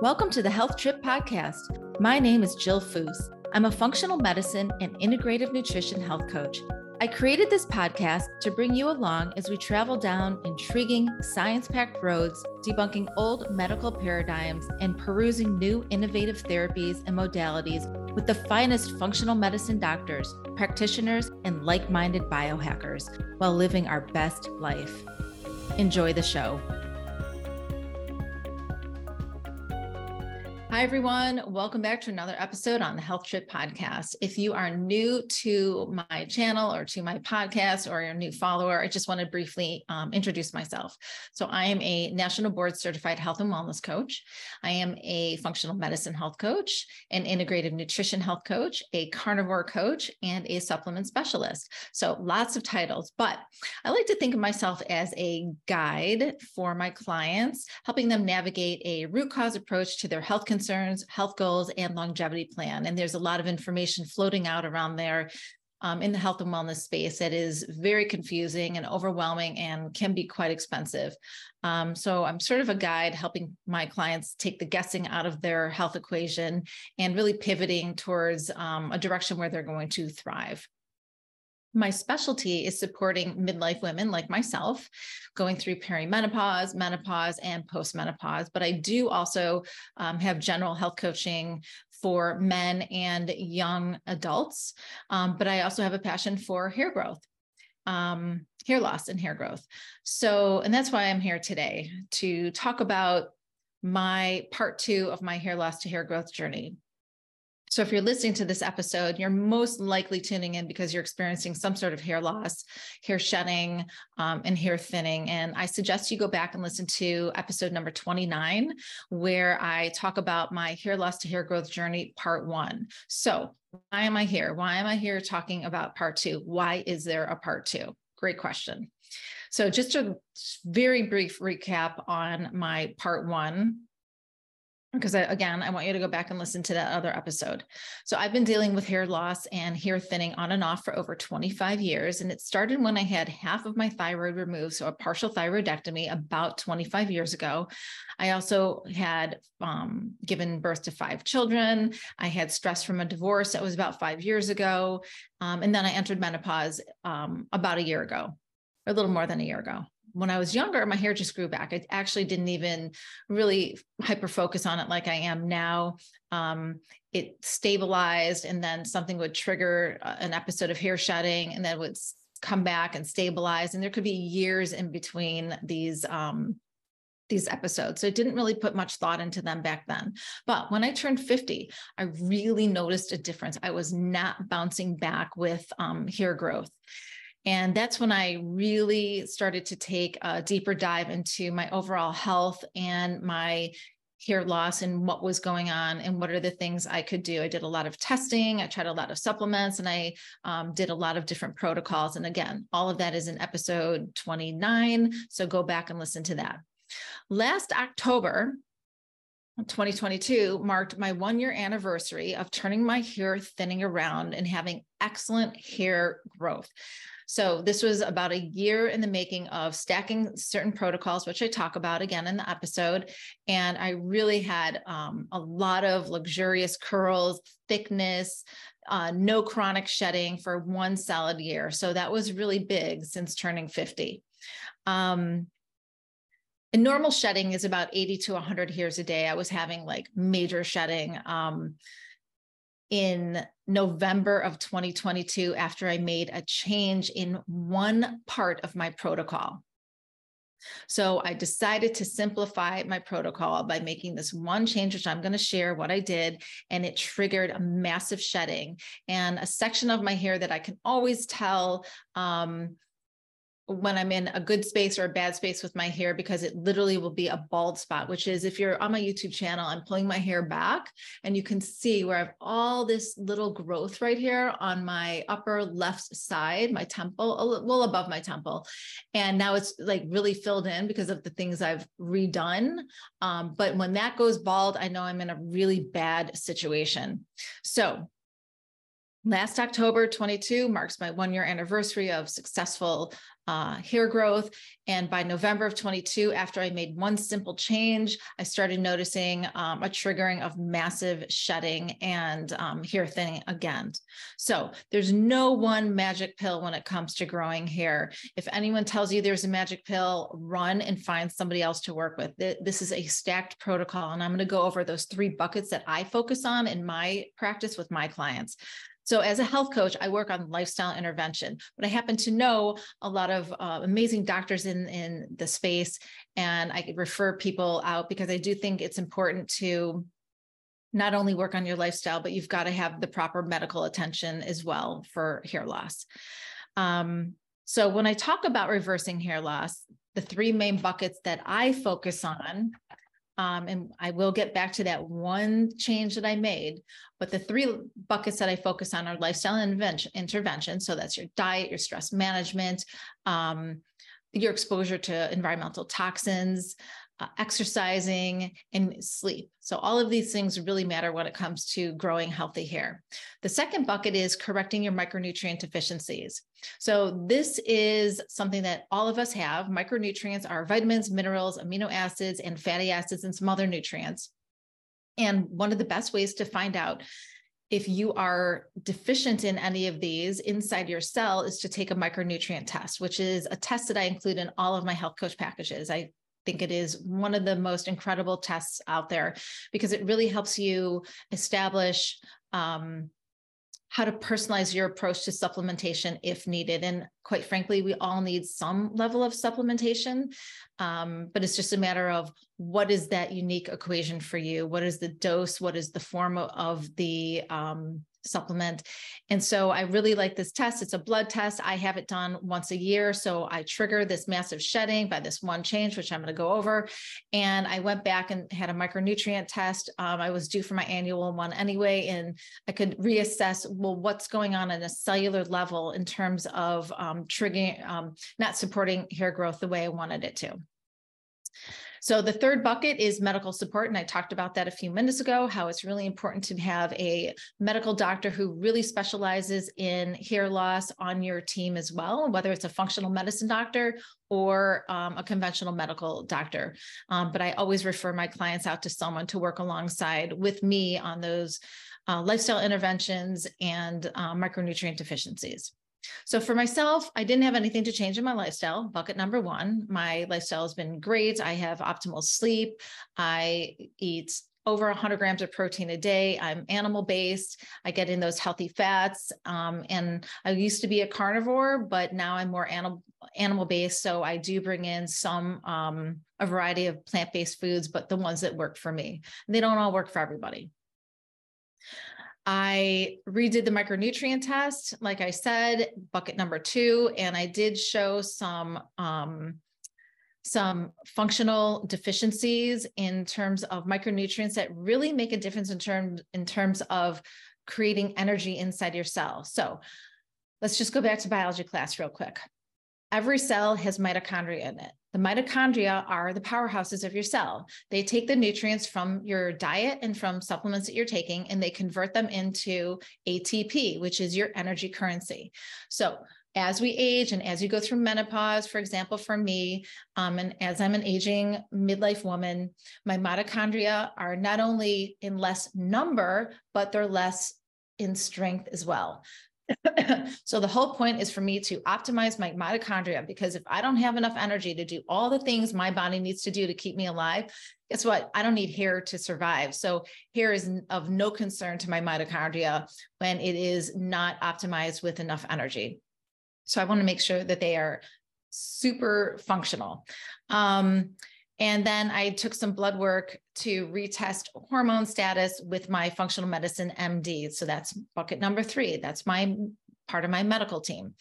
Welcome to the Health Trip Podcast. My name is Jill Foos. I'm a functional medicine and integrative nutrition health coach. I created this podcast to bring you along as we travel down intriguing, science packed roads, debunking old medical paradigms and perusing new innovative therapies and modalities with the finest functional medicine doctors, practitioners, and like minded biohackers while living our best life. Enjoy the show. Hi, everyone. Welcome back to another episode on the Health Trip Podcast. If you are new to my channel or to my podcast or you're a new follower, I just want to briefly um, introduce myself. So, I am a national board certified health and wellness coach. I am a functional medicine health coach, an integrative nutrition health coach, a carnivore coach, and a supplement specialist. So, lots of titles, but I like to think of myself as a guide for my clients, helping them navigate a root cause approach to their health concerns concerns, health goals, and longevity plan. And there's a lot of information floating out around there um, in the health and wellness space that is very confusing and overwhelming and can be quite expensive. Um, so I'm sort of a guide helping my clients take the guessing out of their health equation and really pivoting towards um, a direction where they're going to thrive my specialty is supporting midlife women like myself going through perimenopause, menopause, and postmenopause. But I do also um, have general health coaching for men and young adults. Um, but I also have a passion for hair growth. Um, hair loss and hair growth. So, and that's why I'm here today to talk about my part two of my hair loss to hair growth journey. So, if you're listening to this episode, you're most likely tuning in because you're experiencing some sort of hair loss, hair shedding, um, and hair thinning. And I suggest you go back and listen to episode number 29, where I talk about my hair loss to hair growth journey, part one. So, why am I here? Why am I here talking about part two? Why is there a part two? Great question. So, just a very brief recap on my part one because I, again, I want you to go back and listen to that other episode. So I've been dealing with hair loss and hair thinning on and off for over 25 years. And it started when I had half of my thyroid removed, so a partial thyroidectomy about 25 years ago. I also had um, given birth to five children. I had stress from a divorce that was about five years ago. Um, and then I entered menopause um, about a year ago, a little more than a year ago when I was younger, my hair just grew back. I actually didn't even really hyper focus on it like I am now. Um, it stabilized, and then something would trigger uh, an episode of hair shedding, and then would come back and stabilize. And there could be years in between these um, these episodes. So I didn't really put much thought into them back then. But when I turned 50, I really noticed a difference. I was not bouncing back with um, hair growth. And that's when I really started to take a deeper dive into my overall health and my hair loss and what was going on and what are the things I could do. I did a lot of testing, I tried a lot of supplements, and I um, did a lot of different protocols. And again, all of that is in episode 29. So go back and listen to that. Last October, 2022 marked my one year anniversary of turning my hair thinning around and having excellent hair growth. So this was about a year in the making of stacking certain protocols, which I talk about again in the episode. And I really had um, a lot of luxurious curls, thickness, uh, no chronic shedding for one solid year. So that was really big since turning 50. Um, and normal shedding is about 80 to 100 hairs a day. I was having like major shedding. Um, in November of 2022 after I made a change in one part of my protocol. So I decided to simplify my protocol by making this one change, which I'm going to share what I did. And it triggered a massive shedding and a section of my hair that I can always tell um, when I'm in a good space or a bad space with my hair because it literally will be a bald spot, which is if you're on my YouTube channel, I'm pulling my hair back and you can see where I have all this little growth right here on my upper left side, my temple, well above my temple. And now it's like really filled in because of the things I've redone. Um, but when that goes bald, I know I'm in a really bad situation. So Last October 22 marks my one year anniversary of successful uh, hair growth. And by November of 22, after I made one simple change, I started noticing um, a triggering of massive shedding and um, hair thinning again. So there's no one magic pill when it comes to growing hair. If anyone tells you there's a magic pill, run and find somebody else to work with. This is a stacked protocol. And I'm going to go over those three buckets that I focus on in my practice with my clients. So as a health coach, I work on lifestyle intervention, but I happen to know a lot of uh, amazing doctors in, in the space, and I refer people out because I do think it's important to not only work on your lifestyle, but you've got to have the proper medical attention as well for hair loss. Um, so when I talk about reversing hair loss, the three main buckets that I focus on um, and I will get back to that one change that I made. But the three buckets that I focus on are lifestyle intervention. So that's your diet, your stress management, um, your exposure to environmental toxins, uh, exercising, and sleep. So, all of these things really matter when it comes to growing healthy hair. The second bucket is correcting your micronutrient deficiencies. So, this is something that all of us have. Micronutrients are vitamins, minerals, amino acids, and fatty acids, and some other nutrients. And one of the best ways to find out if you are deficient in any of these inside your cell is to take a micronutrient test, which is a test that I include in all of my health coach packages. I think it is one of the most incredible tests out there because it really helps you establish um, how to personalize your approach to supplementation if needed. And quite frankly, we all need some level of supplementation, um, but it's just a matter of what is that unique equation for you? What is the dose? What is the form of the um, supplement. And so I really like this test. It's a blood test. I have it done once a year. So I trigger this massive shedding by this one change, which I'm going to go over. And I went back and had a micronutrient test. Um, I was due for my annual one anyway, and I could reassess well, what's going on at a cellular level in terms of um, triggering, um, not supporting hair growth the way I wanted it to. So the third bucket is medical support. And I talked about that a few minutes ago, how it's really important to have a medical doctor who really specializes in hair loss on your team as well, whether it's a functional medicine doctor or um, a conventional medical doctor. Um, but I always refer my clients out to someone to work alongside with me on those uh, lifestyle interventions and uh, micronutrient deficiencies. So for myself, I didn't have anything to change in my lifestyle. Bucket number one, my lifestyle has been great. I have optimal sleep. I eat over 100 grams of protein a day. I'm animal based. I get in those healthy fats. Um, and I used to be a carnivore, but now I'm more animal animal based. So I do bring in some um, a variety of plant based foods, but the ones that work for me. They don't all work for everybody. I redid the micronutrient test, like I said, bucket number two, and I did show some um, some functional deficiencies in terms of micronutrients that really make a difference in terms in terms of creating energy inside your cell. So let's just go back to biology class real quick. Every cell has mitochondria in it. The mitochondria are the powerhouses of your cell. They take the nutrients from your diet and from supplements that you're taking, and they convert them into ATP, which is your energy currency. So, as we age and as you go through menopause, for example, for me, um, and as I'm an aging midlife woman, my mitochondria are not only in less number, but they're less in strength as well. so the whole point is for me to optimize my mitochondria because if I don't have enough energy to do all the things my body needs to do to keep me alive, guess what? I don't need hair to survive. So hair is of no concern to my mitochondria when it is not optimized with enough energy. So I want to make sure that they are super functional. Um, and then I took some blood work to retest hormone status with my functional medicine MD. So that's bucket number three. That's my part of my medical team.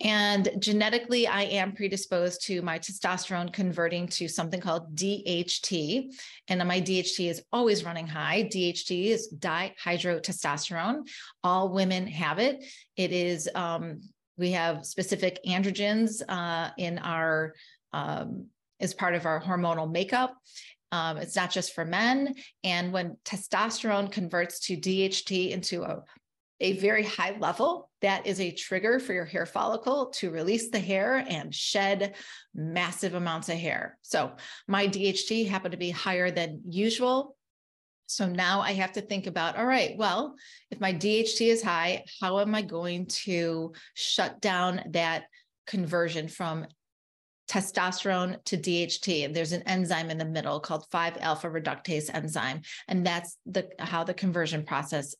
And genetically, I am predisposed to my testosterone converting to something called DHT. And my DHT is always running high. DHT is dihydrotestosterone. All women have it. It is, um, we have specific androgens uh, in our um, is part of our hormonal makeup. Um, it's not just for men. And when testosterone converts to DHT into a a very high level, that is a trigger for your hair follicle to release the hair and shed massive amounts of hair. So my DHT happened to be higher than usual. So now I have to think about all right, well, if my DHT is high, how am I going to shut down that conversion from testosterone to DHT. There's an enzyme in the middle called 5 alpha reductase enzyme. And that's the how the conversion process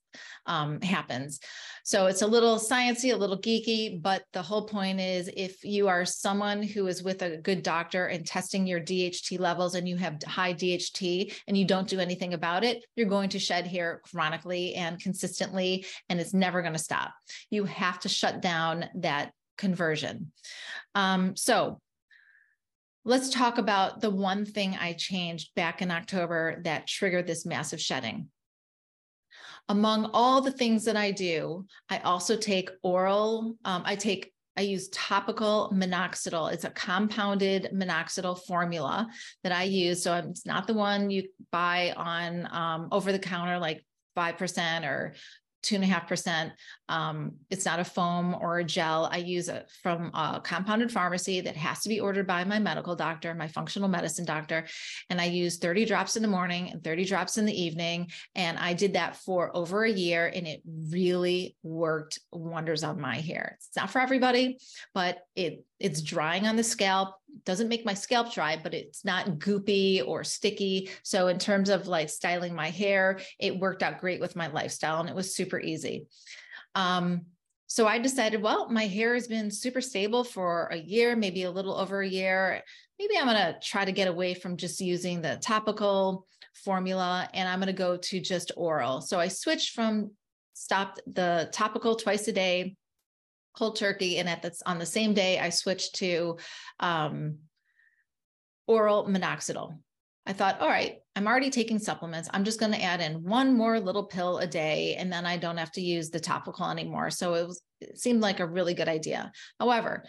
um, happens. So it's a little sciencey, a little geeky, but the whole point is if you are someone who is with a good doctor and testing your DHT levels and you have high DHT and you don't do anything about it, you're going to shed hair chronically and consistently, and it's never going to stop. You have to shut down that conversion. Um, so Let's talk about the one thing I changed back in October that triggered this massive shedding. Among all the things that I do, I also take oral, um, I take I use topical minoxidil. It's a compounded minoxidil formula that I use. So it's not the one you buy on um, over the counter, like 5% or two and a half percent. Um, it's not a foam or a gel. I use it from a compounded pharmacy that has to be ordered by my medical doctor, my functional medicine doctor. And I use 30 drops in the morning and 30 drops in the evening. And I did that for over a year and it really worked wonders on my hair. It's not for everybody, but it it's drying on the scalp. Doesn't make my scalp dry but it's not goopy or sticky. So in terms of like styling my hair it worked out great with my lifestyle and it was super easy. Um, so i decided well my hair has been super stable for a year maybe a little over a year. Maybe i'm going to try to get away from just using the topical formula and i'm going to go to just oral. So i switched from stopped the topical twice a day cold turkey. And at that's on the same day, I switched to um, oral minoxidil. I thought, all right, I'm already taking supplements. I'm just going to add in one more little pill a day, and then I don't have to use the topical anymore. So it was it seemed like a really good idea. However,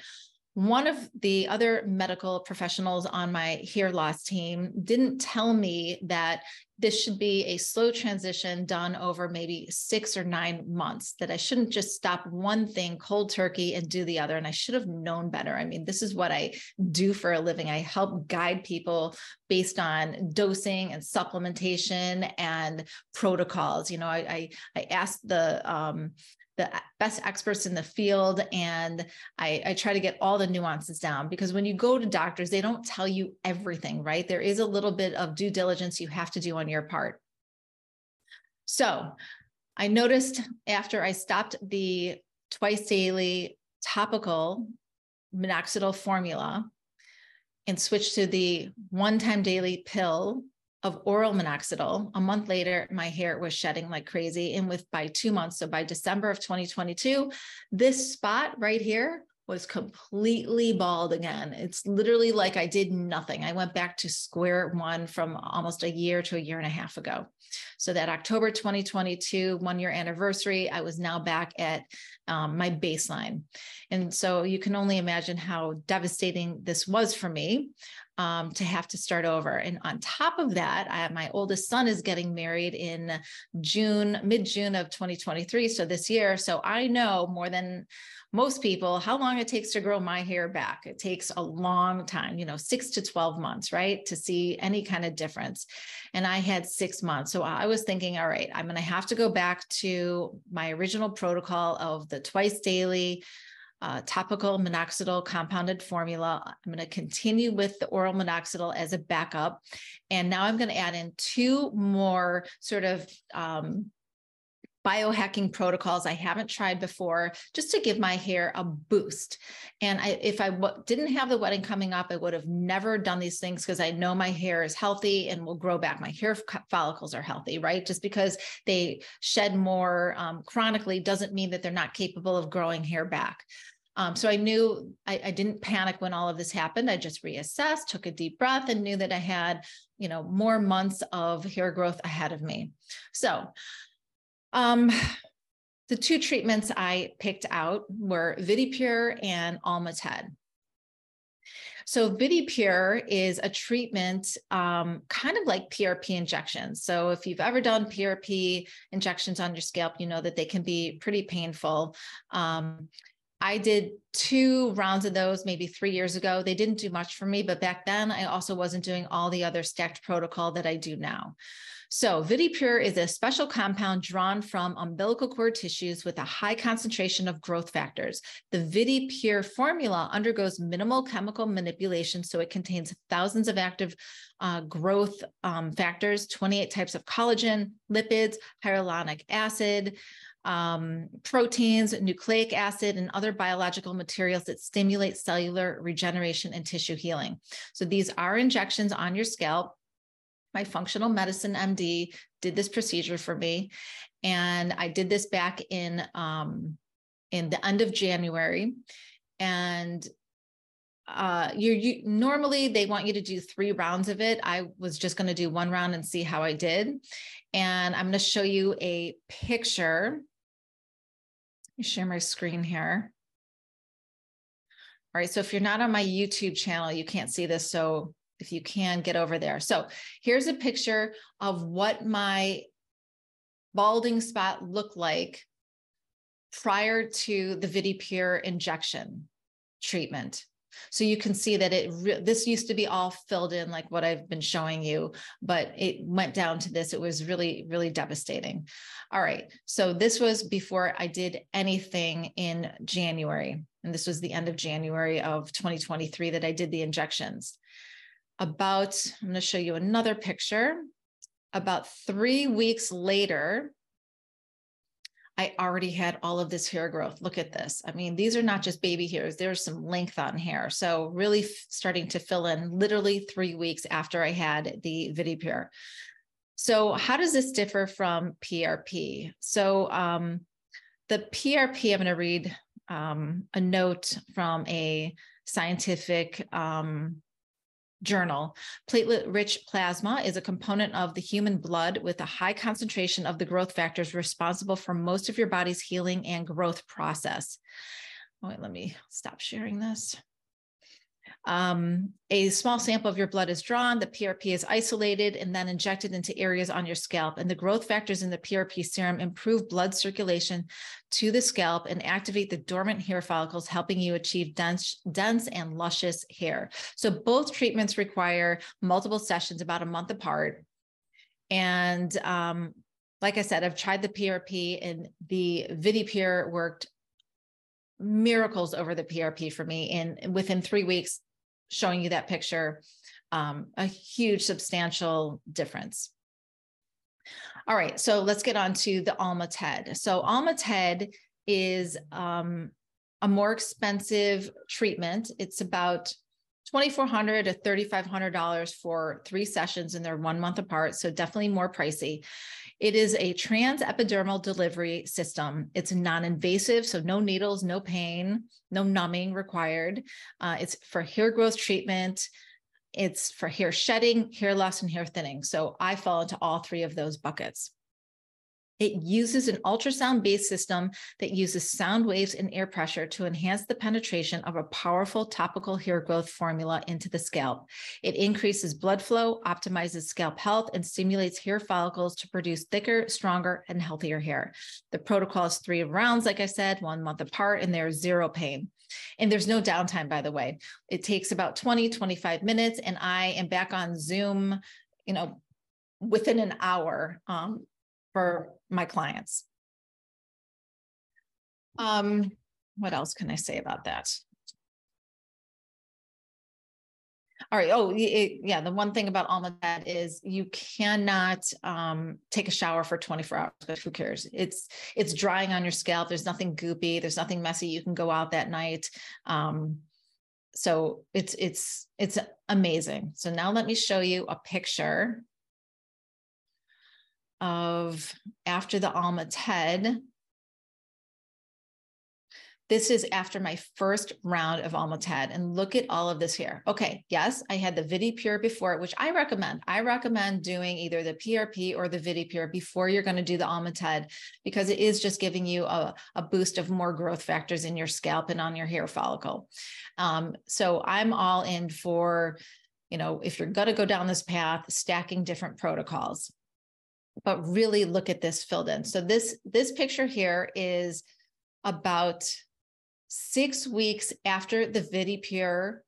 one of the other medical professionals on my hair loss team didn't tell me that this should be a slow transition done over maybe six or nine months, that I shouldn't just stop one thing cold turkey and do the other. And I should have known better. I mean, this is what I do for a living. I help guide people based on dosing and supplementation and protocols. You know, I, I, I asked the, um, the best experts in the field and I, I, try to get all the nuances down because when you go to doctors they don't tell you everything right? There is a little bit of due diligence you have to do on your part. So i noticed after i stopped the twice daily topical minoxidil formula and switched to the one time daily pill of oral minoxidil. A month later, my hair was shedding like crazy. And with by two months, so by December of 2022, this spot right here was completely bald again. It's literally like I did nothing. I went back to square one from almost a year to a year and a half ago. So that October 2022 one year anniversary, I was now back at um, my baseline. And so you can only imagine how devastating this was for me um, to have to start over. And on top of that, I, my oldest son is getting married in June, mid June of 2023. So this year. So I know more than most people how long it takes to grow my hair back. It takes a long time, you know, six to 12 months, right? To see any kind of difference. And I had six months. So I was thinking, all right, I'm going to have to go back to my original protocol of the twice daily uh, topical minoxidil compounded formula. I'm going to continue with the oral minoxidil as a backup. And now I'm going to add in two more sort of um, biohacking protocols I haven't tried before, just to give my hair a boost. And I, if I w- didn't have the wedding coming up, I would have never done these things because I know my hair is healthy and will grow back. My hair follicles are healthy, right? Just because they shed more um, chronically doesn't mean that they're not capable of growing hair back. Um, so I knew I, I, didn't panic when all of this happened. I just reassessed, took a deep breath, and knew that I had, you know, more months of hair growth ahead of me. So, um, the two treatments I picked out were Vidipure and Alma-TED. So VidiPure is a treatment um, kind of like PRP injections. So if you've ever done PRP injections on your scalp, you know that they can be pretty painful. Um, I did two rounds of those maybe three years ago. They didn't do much for me, but back then I also wasn't doing all the other stacked protocol that I do now. So VidiPure is a special compound drawn from umbilical cord tissues with a high concentration of growth factors. The VidiPure formula undergoes minimal chemical manipulation, so it contains thousands of active uh, growth um, factors, 28 types of collagen, lipids, hyaluronic acid, um, proteins, nucleic acid, and other biological materials that stimulate cellular regeneration and tissue healing. So these are injections on your scalp my functional medicine MD did this procedure for me. And I did this back in um, in the end of January. And uh, you, you normally they want you to do three rounds of it. I was just going to do one round and see how I did. And I'm going to show you a picture. Let me share my screen here. All right. So if you're not on my YouTube channel, you can't see this. So if you can get over there. So here's a picture of what my balding spot looked like prior to the VidiPure injection treatment. So you can see that it this used to be all filled in like what I've been showing you, but it went down to this. It was really, really devastating. All right. So this was before I did anything in January. And this was the end of January of 2023 that I did the injections about, I'm going to show you another picture. About three weeks later, I already had all of this hair growth. Look at this. I mean, these are not just baby hairs, there's some length on hair. So, really starting to fill in literally three weeks after I had the VidiPure. So, how does this differ from PRP? So, um, the PRP, I'm going to read um, a note from a scientific um, journal. Platelet rich plasma is a component of the human blood with a high concentration of the growth factors responsible for most of your body's healing and growth process. Oh, wait, let me stop sharing this. Um, a small sample of your blood is drawn, the PRP is isolated and then injected into areas on your scalp. And the growth factors in the PRP serum improve blood circulation to the scalp and activate the dormant hair follicles, helping you achieve dense, dense and luscious hair. So both treatments require multiple sessions, about a month apart. And um, like I said, I've tried the PRP and the VidiPure worked miracles over the PRP for me. And within three weeks, showing you that picture, um, a huge substantial difference. All right, so let's get on to the Alma-TED. So Alma-TED is um, a more expensive treatment. It's about $2,400 to $3,500 for three sessions and they're one month apart. So definitely more pricey. It is a trans epidermal delivery system. It's non-invasive, so no needles, no pain, no numbing required. Uh, it's for hair growth treatment. It's for hair shedding, hair loss, and hair thinning. So I fall into all three of those buckets. It uses an ultrasound based system that uses sound waves and air pressure to enhance the penetration of a powerful topical hair growth formula into the scalp. It increases blood flow, optimizes scalp health, and stimulates hair follicles to produce thicker, stronger, and healthier hair. The protocol is three rounds, like I said, one month apart, and there's zero pain. And there's no downtime, by the way. It takes about 20, 25 minutes, and I am back on Zoom, you know, within an hour um, for my clients. Um, what else can I say about that? All right. Oh, it, yeah. The one thing about Alma-TED is you cannot um, take a shower for 24 hours, but who cares? It's it's drying on your scalp. There's nothing goopy. There's nothing messy. You can go out that night. Um, so it's it's it's amazing. So now let me show you a picture of after the Alma TED. This is after my first round of Almond and look at all of this here. Okay, yes, I had the VidiPure before, which I recommend. I recommend doing either the PRP or the VidiPure before you're going to do the Almond because it is just giving you a, a boost of more growth factors in your scalp and on your hair follicle. Um, so I'm all in for, you know, if you're going to go down this path, stacking different protocols but really look at this filled in. So this this picture here is about six weeks after the VidiPure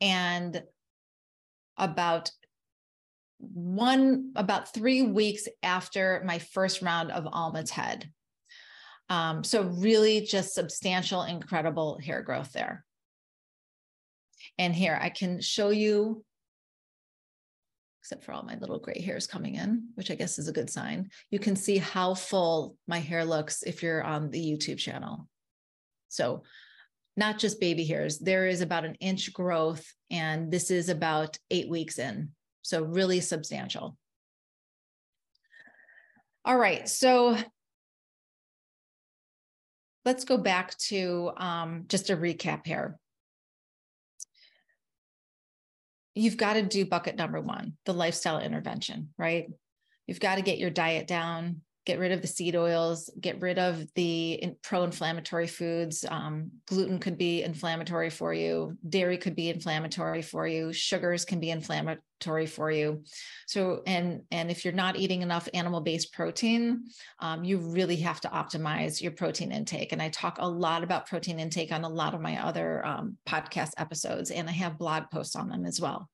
and about one about three weeks after my first round of Alma TED. Um, so really just substantial, incredible hair growth there. And here I can show you except for all my little gray hairs coming in, which I guess is a good sign. You can see how full my hair looks if you're on the YouTube channel. So not just baby hairs, there is about an inch growth, and this is about eight weeks in. So really substantial. All right, so let's go back to um, just a recap here you've got to do bucket number one, the lifestyle intervention, right? You've got to get your diet down, get rid of the seed oils, get rid of the pro inflammatory foods. Um, gluten could be inflammatory for you, dairy could be inflammatory for you, sugars can be inflammatory for you. So, and, and if you're not eating enough animal based protein, um, you really have to optimize your protein intake. And I talk a lot about protein intake on a lot of my other um, podcast episodes, and I have blog posts on them as well.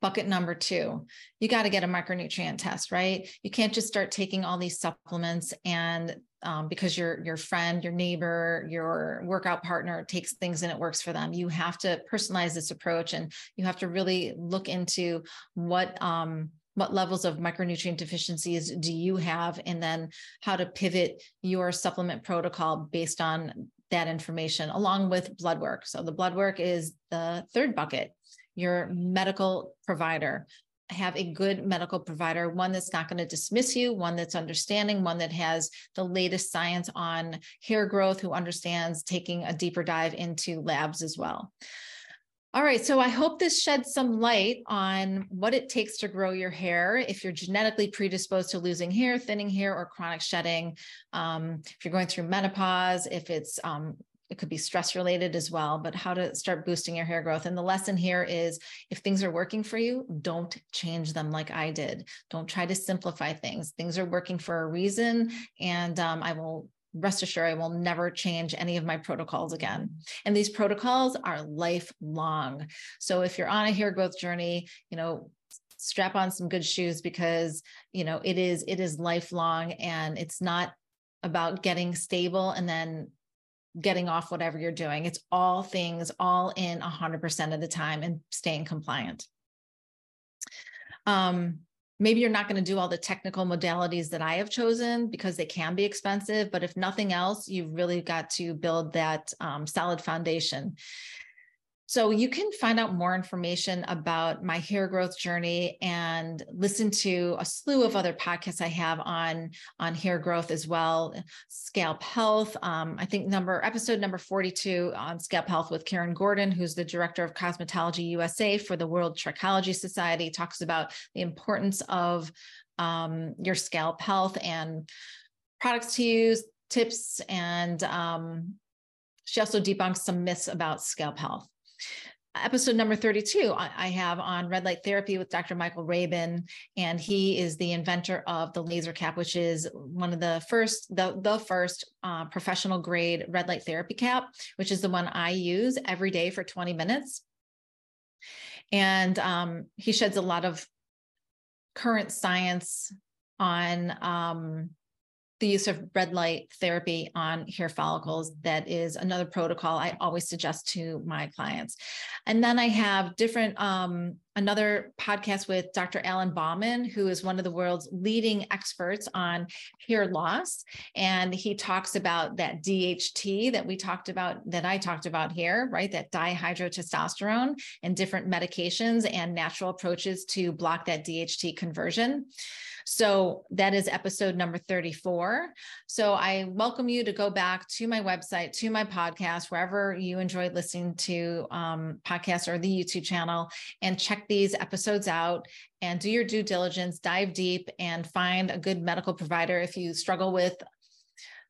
Bucket number two, you got to get a micronutrient test, right? You can't just start taking all these supplements and um, because your your friend, your neighbor, your workout partner takes things and it works for them. You have to personalize this approach, and you have to really look into what um, what levels of micronutrient deficiencies do you have, and then how to pivot your supplement protocol based on that information, along with blood work. So the blood work is the third bucket your medical provider. Have a good medical provider, one that's not going to dismiss you, one that's understanding, one that has the latest science on hair growth, who understands taking a deeper dive into labs as well. All right, so I hope this sheds some light on what it takes to grow your hair. If you're genetically predisposed to losing hair, thinning hair, or chronic shedding, um, if you're going through menopause, if it's um, it could be stress related as well, but how to start boosting your hair growth. And the lesson here is if things are working for you, don't change them like I did. Don't try to simplify things. Things are working for a reason. And um, I will rest assured I will never change any of my protocols again. And these protocols are lifelong. So if you're on a hair growth journey, you know, strap on some good shoes because, you know, it is it is lifelong and it's not about getting stable and then getting off whatever you're doing. It's all things, all in 100% of the time and staying compliant. Um, maybe you're not going to do all the technical modalities that I have chosen because they can be expensive, but if nothing else, you've really got to build that um, solid foundation. So you can find out more information about my hair growth journey and listen to a slew of other podcasts I have on on hair growth as well. Scalp health. Um, I think number episode number 42 on scalp health with Karen Gordon, who's the director of cosmetology USA for the World Trichology Society, talks about the importance of um, your scalp health and products to use, tips, and um, she also debunks some myths about scalp health episode number 32 i have on red light therapy with dr michael rabin and he is the inventor of the laser cap which is one of the first the, the first uh, professional grade red light therapy cap which is the one i use every day for 20 minutes. And um, he sheds a lot of current science on um, the use of red light therapy on hair follicles. That is another protocol I always suggest to my clients. And then I have different um, another podcast with Dr. Alan Bauman, who is one of the world's leading experts on hair loss. And he talks about that DHT that we talked about, that I talked about here, right? That dihydrotestosterone and different medications and natural approaches to block that DHT conversion. So that is episode number 34. So I welcome you to go back to my website, to my podcast, wherever you enjoyed listening to um, podcasts or the YouTube channel, and check these episodes out and do your due diligence, dive deep, and find a good medical provider if you struggle with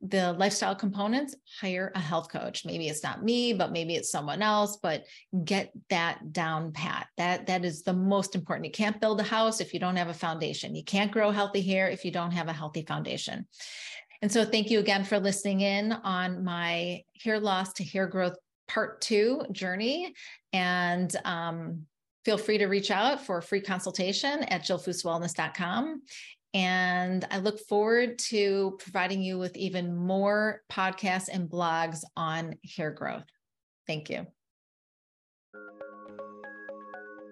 the lifestyle components, hire a health coach. Maybe it's not me, but maybe it's someone else, but get that down pat. That that is the most important. You can't build a house if you don't have a foundation. You can't grow healthy hair if you don't have a healthy foundation. And so thank you again for listening in on my hair loss to hair growth part 2 journey and um, feel free to reach out for a free consultation at jillfooswellness.com. And I look forward to providing you with even more podcasts and blogs on hair growth. Thank you.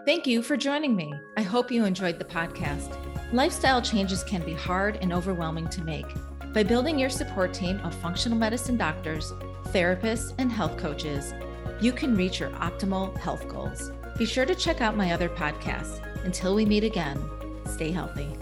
Thank you for joining me. I hope you enjoyed the podcast. Lifestyle changes can be hard and overwhelming to make. By building your support team of functional medicine doctors, therapists, and health coaches, you can reach your optimal health goals. Be sure to check out my other podcasts. Until we meet again, stay healthy.